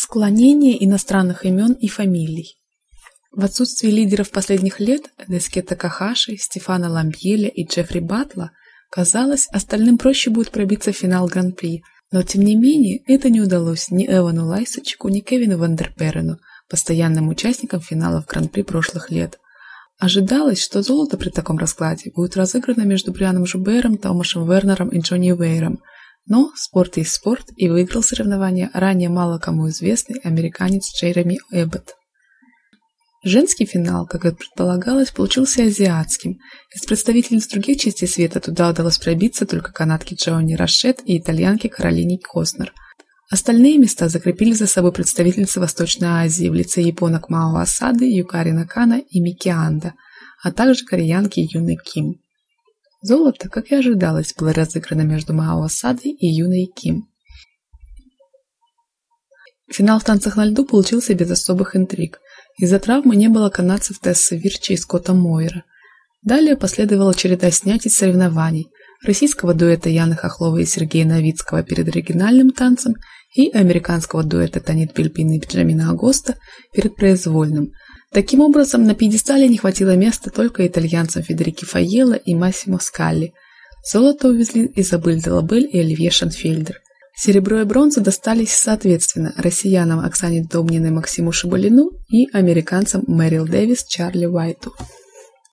Склонение иностранных имен и фамилий. В отсутствие лидеров последних лет Деске Такахаши, Стефана Ламбьеля и Джеффри Батла, казалось, остальным проще будет пробиться в финал Гран-при, но тем не менее это не удалось ни Эвану Лайсачику, ни Кевину Вандерперену, постоянным участникам финалов Гран-при прошлых лет. Ожидалось, что золото при таком раскладе будет разыграно между Брианом Жубером, Томашем Вернером и Джонни Уэйром, но спорт есть спорт, и выиграл соревнование ранее мало кому известный американец Джереми Эббот. Женский финал, как и предполагалось, получился азиатским. Из представительниц других частей света туда удалось пробиться только канадке Джоанни Рашет и итальянке Каролине Коснер. Остальные места закрепили за собой представительницы Восточной Азии в лице японок Мао Асады, Юкари Накана и Мики Анда, а также кореянки Юны Ким. Золото, как и ожидалось, было разыграно между Мао Асадой и Юной Ким. Финал в танцах на льду получился без особых интриг. Из-за травмы не было канадцев Тессы Вирчи и Скотта Мойера. Далее последовала череда снятий соревнований российского дуэта Яны Хохловой и Сергея Новицкого перед оригинальным танцем и американского дуэта Танит Пельпин и Бенджамина Агоста перед произвольным – Таким образом, на пьедестале не хватило места только итальянцам Федерики Файелло и Массимо Скалли. Золото увезли Изабель Делабель и Оливье Шанфельдер. Серебро и бронза достались соответственно россиянам Оксане Домниной Максиму Шибалину и американцам Мэрил Дэвис Чарли Уайту.